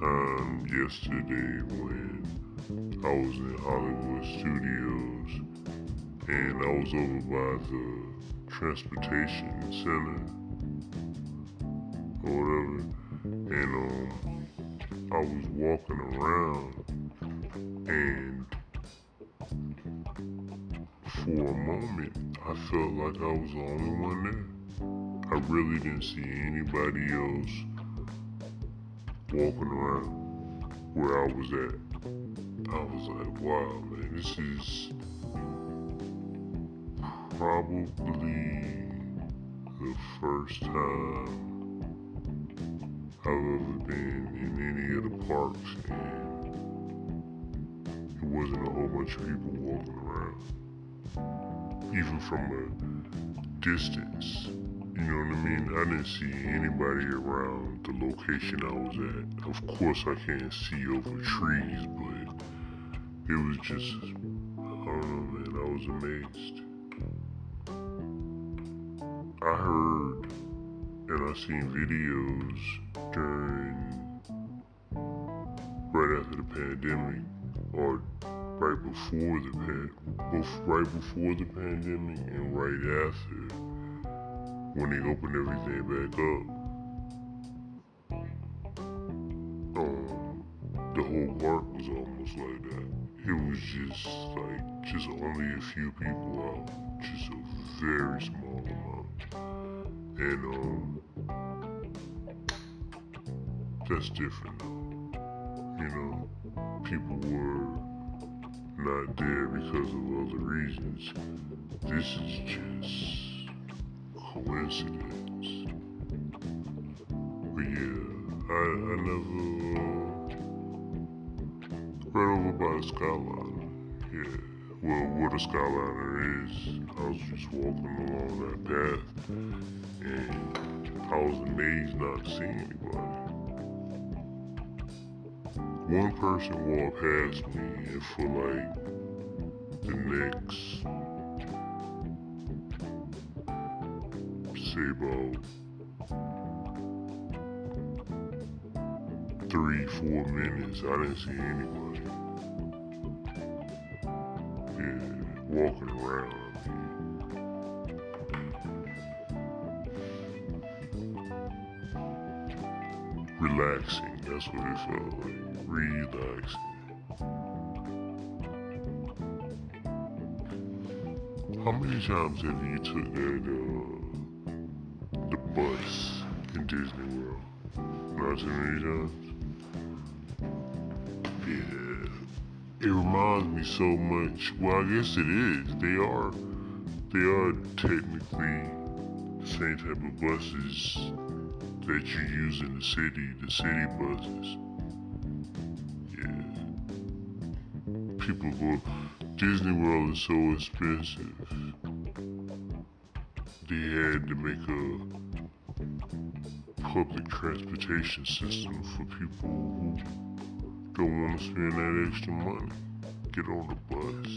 time yesterday when I was in Hollywood Studios and I was over by the transportation center or whatever, and um, I was walking around and for a moment I felt like I was the only one there. I really didn't see anybody else walking around where I was at. I was like, wow, man, this is probably the first time I've ever been in any of the parks and it wasn't a whole bunch of people walking around. Even from a distance. You know what I mean? I didn't see anybody around the location I was at. Of course I can't see over trees, but it was just I don't know man, I was amazed. I heard and I seen videos during right after the pandemic or right before the pan both right before the pandemic and right after when they opened everything back up. Um the whole park was almost like that. It was just like just only a few people out. Just a very small amount. And um that's different though. You know, people were not there because of other reasons. This is just coincidence. But yeah, I, I never uh, right over by the skyline. Yeah. Well, what a skyliner is, I was just walking along that path and I was amazed not to see anybody. One person walked past me and for like the next say about three, four minutes, I didn't see anybody. Yeah, walking around. I mean. Relaxing, that's what it felt like. Relaxing. How many times have you took that uh bus in Disney World? Not too many times. Yeah. It reminds me so much. Well, I guess it is. They are. They are technically the same type of buses that you use in the city. The city buses. Yeah. People go. Disney World is so expensive. They had to make a public transportation system for people who don't want to spend that extra money. Get on the bus.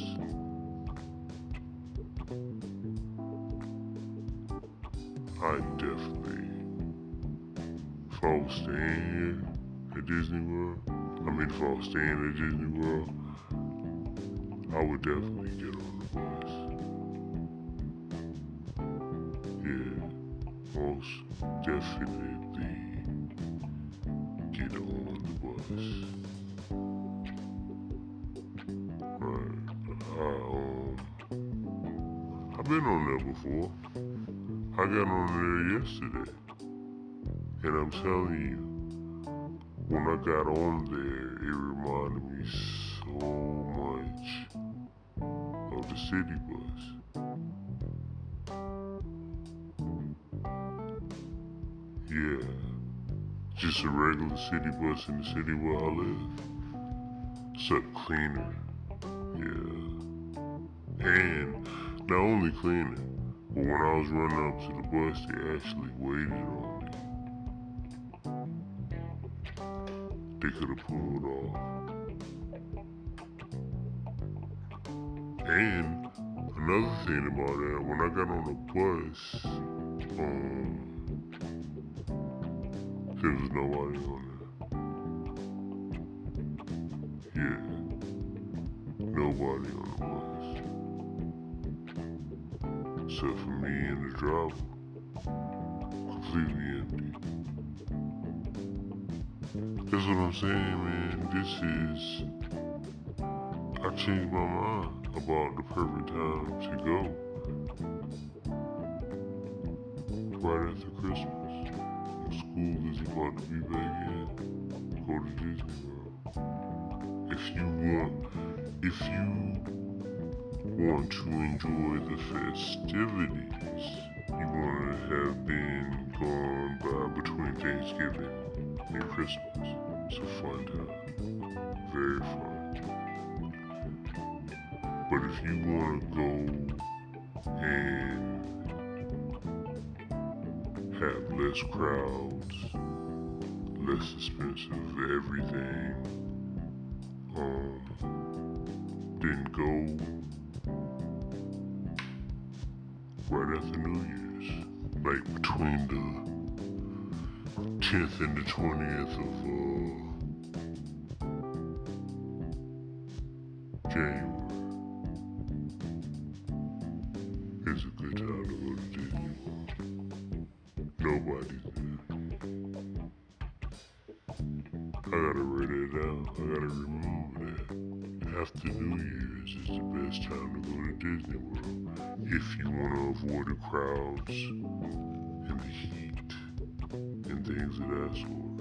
I definitely, if I was staying here at Disney World, I mean, if I was staying at Disney World, I would definitely get on the bus. Yeah, most definitely Right. Um, I've been on there before. I got on there yesterday. And I'm telling you, when I got on there, it reminded me so much of the city bus. Just a regular city bus in the city where I live. Except cleaner. Yeah. And not only cleaner, but when I was running up to the bus, they actually waited on me. They could have pulled off. And another thing about that, when I got on the bus, um, there was nobody on there. Yeah. Nobody on the bus. Except for me and the driver. Completely empty. That's what I'm saying, man. This is. I changed my mind about the perfect time to go. Right after Christmas. Back in. Go to Disney World. If you want, if you want to enjoy the festivities, you want to have been gone by between Thanksgiving and Christmas. It's a fun time. Very fun. But if you want to go and have less crowds, less expensive everything, um, then go right after New Year's, like between the 10th and the 20th of uh, January. I gotta write it down. I gotta remove that. After New Year's is the best time to go to Disney World if you want to avoid the crowds and the heat and things of that sort.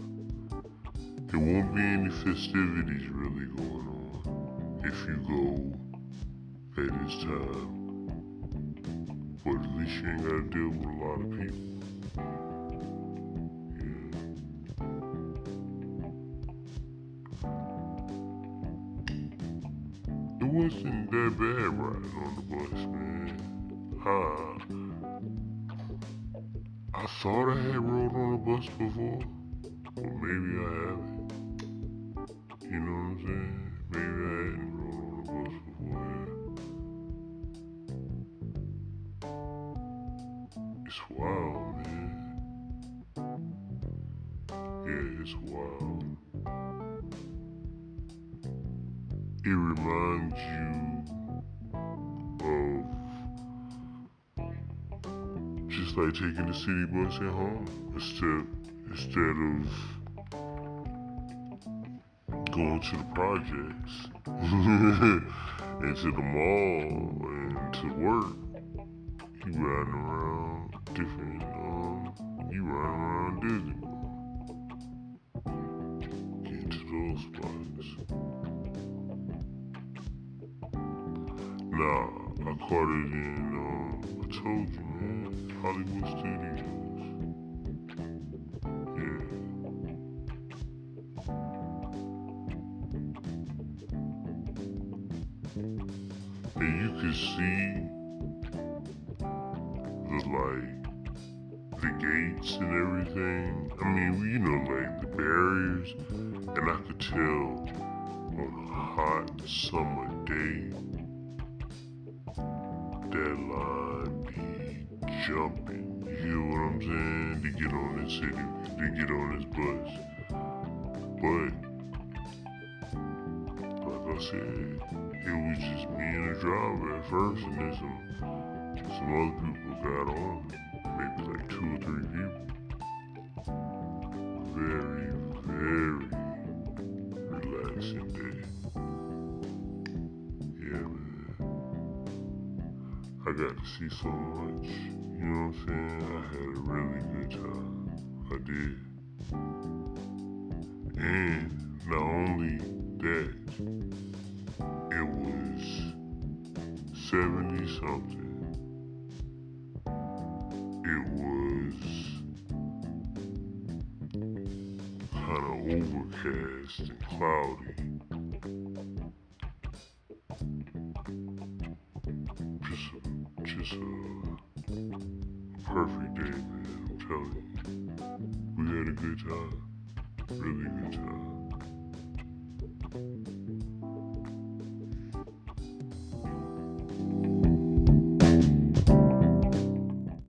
There won't be any festivities really going on if you go at this time. But at least you ain't gotta deal with a lot of people. Wasn't that bad riding on the bus, man. Uh, I thought I had rode on a bus before, or maybe I haven't. You know what I'm saying? Maybe I hadn't rode on a bus before. It's wild, man. Yeah, it's wild. It reminds you of just like taking the city bus at home instead instead of going to the projects and to the mall and to work. You riding around different um you riding around Disney Nah, I caught it in, I told you, man, Hollywood Studios. Yeah. And you could see the, like, the gates and everything. I mean, you know, like, the barriers. And I could tell on a hot summer day that line be jumping. You hear what I'm saying? To get on this city, to get on this bus. But like I said, it was just me and the driver at first, and then some some other people got on. Maybe like two or three people. Very, very relaxing day. I got to see so much. You know what I'm saying? I had a really good time. I did. And not only that, it was 70 something. It was kind of overcast and cloudy. Just uh, a perfect day, man. I'm telling you. We had a good time. Really good time.